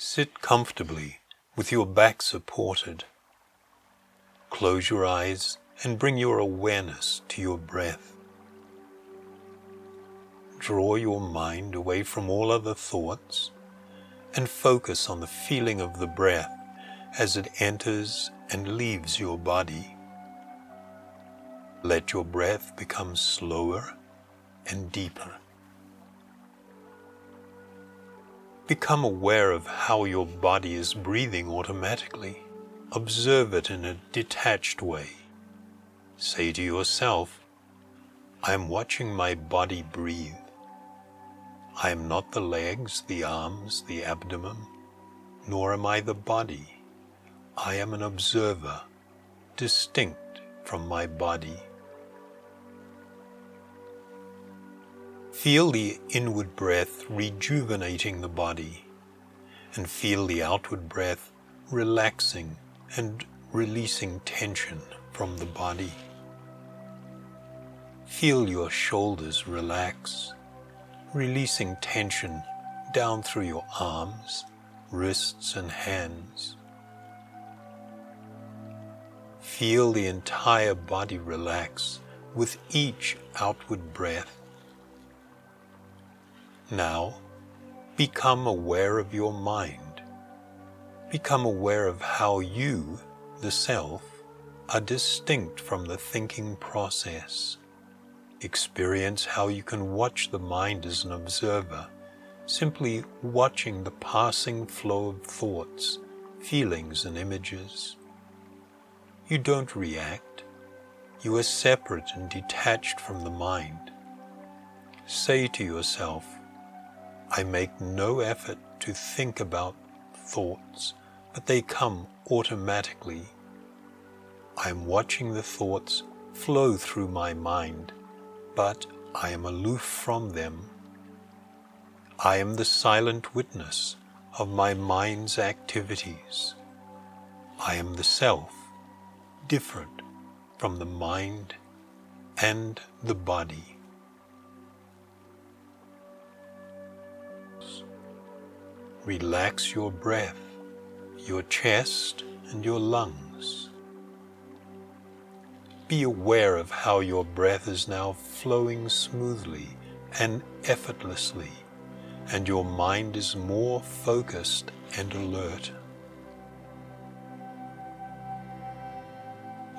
Sit comfortably with your back supported. Close your eyes and bring your awareness to your breath. Draw your mind away from all other thoughts and focus on the feeling of the breath as it enters and leaves your body. Let your breath become slower and deeper. Become aware of how your body is breathing automatically. Observe it in a detached way. Say to yourself, I am watching my body breathe. I am not the legs, the arms, the abdomen, nor am I the body. I am an observer, distinct from my body. Feel the inward breath rejuvenating the body, and feel the outward breath relaxing and releasing tension from the body. Feel your shoulders relax releasing tension down through your arms, wrists, and hands. Feel the entire body relax with each outward breath. Now, become aware of your mind. Become aware of how you, the self, are distinct from the thinking process. Experience how you can watch the mind as an observer, simply watching the passing flow of thoughts, feelings, and images. You don't react. You are separate and detached from the mind. Say to yourself, I make no effort to think about thoughts, but they come automatically. I am watching the thoughts flow through my mind but I am aloof from them. I am the silent witness of my mind's activities. I am the self, different from the mind and the body. Relax your breath, your chest, and your lungs. Be aware of how your breath is now flowing smoothly and effortlessly, and your mind is more focused and alert.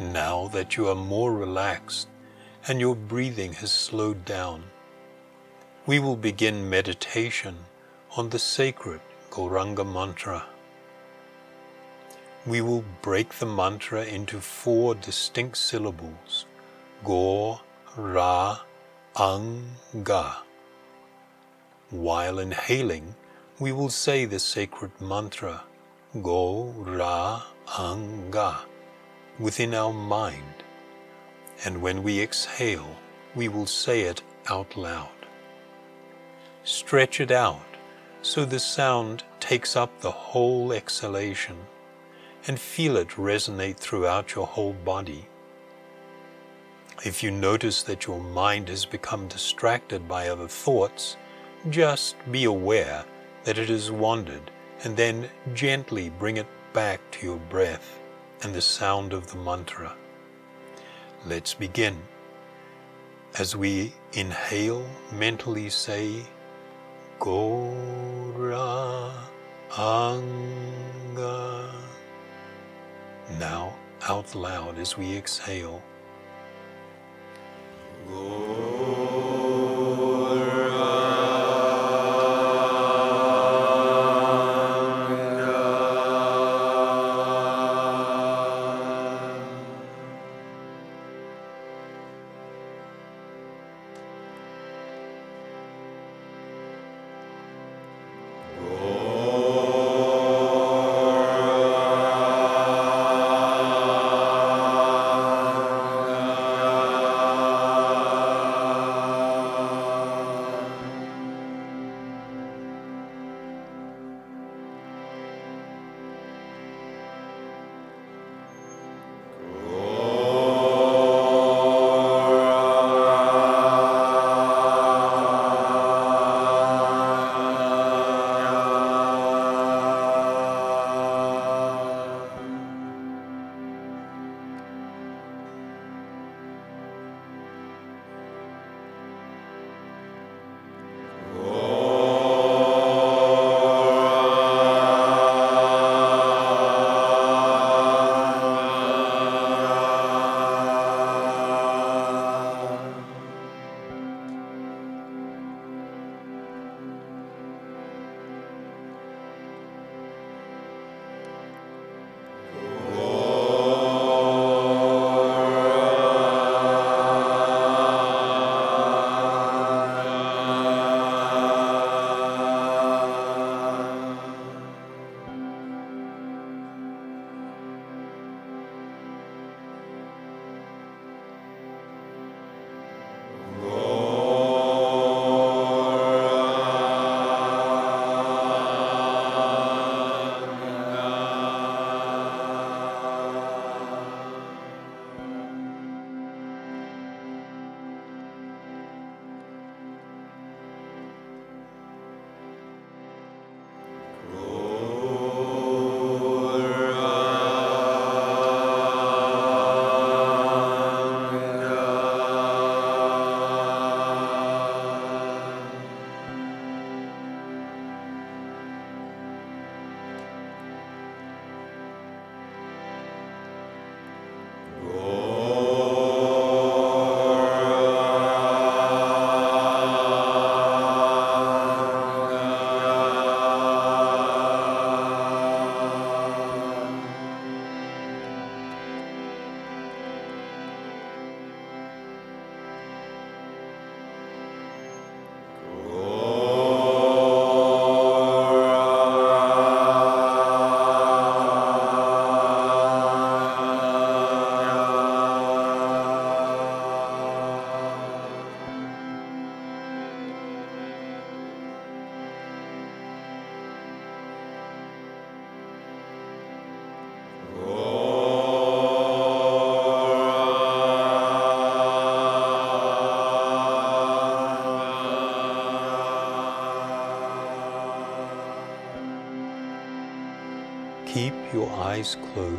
Now that you are more relaxed and your breathing has slowed down, we will begin meditation on the sacred Gauranga mantra we will break the mantra into four distinct syllables Go, Ra, Ang, Ga. While inhaling, we will say the sacred mantra Go, Ra, Ang, Ga within our mind. And when we exhale, we will say it out loud. Stretch it out so the sound takes up the whole exhalation and feel it resonate throughout your whole body. If you notice that your mind has become distracted by other thoughts, just be aware that it has wandered and then gently bring it back to your breath and the sound of the mantra. Let's begin. As we inhale, mentally say, Gora Anga. Now, out loud as we exhale.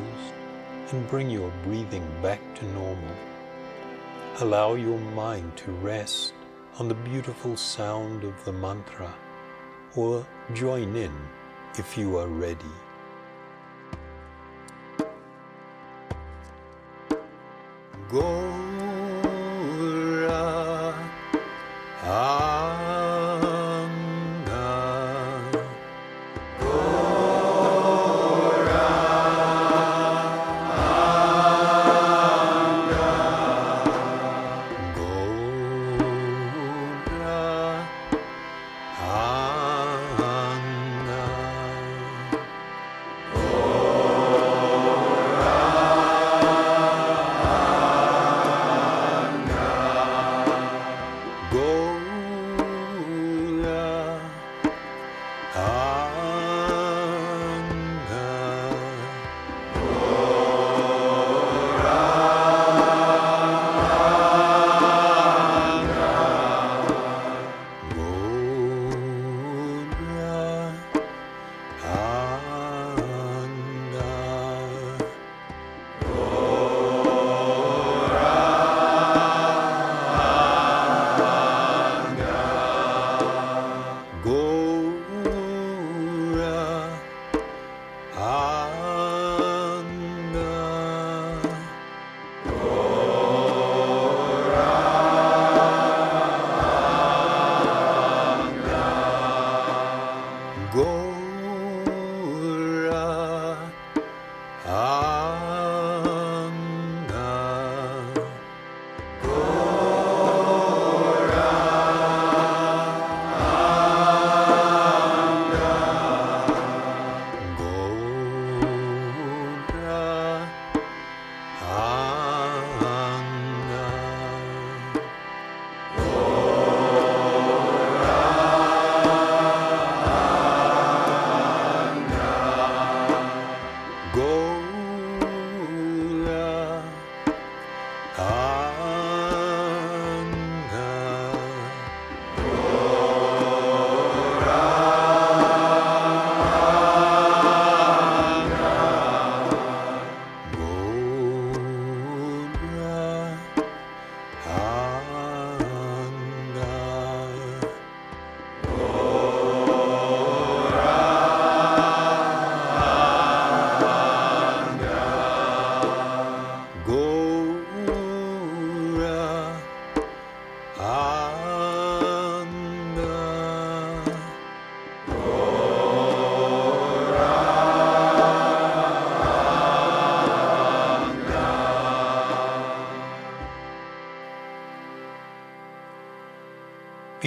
Closed and bring your breathing back to normal. Allow your mind to rest on the beautiful sound of the mantra or join in if you are ready. Gora Anga ah.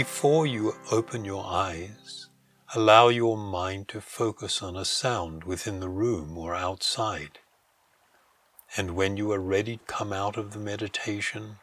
Before you open your eyes, allow your mind to focus on a sound within the room or outside. And when you are ready to come out of the meditation,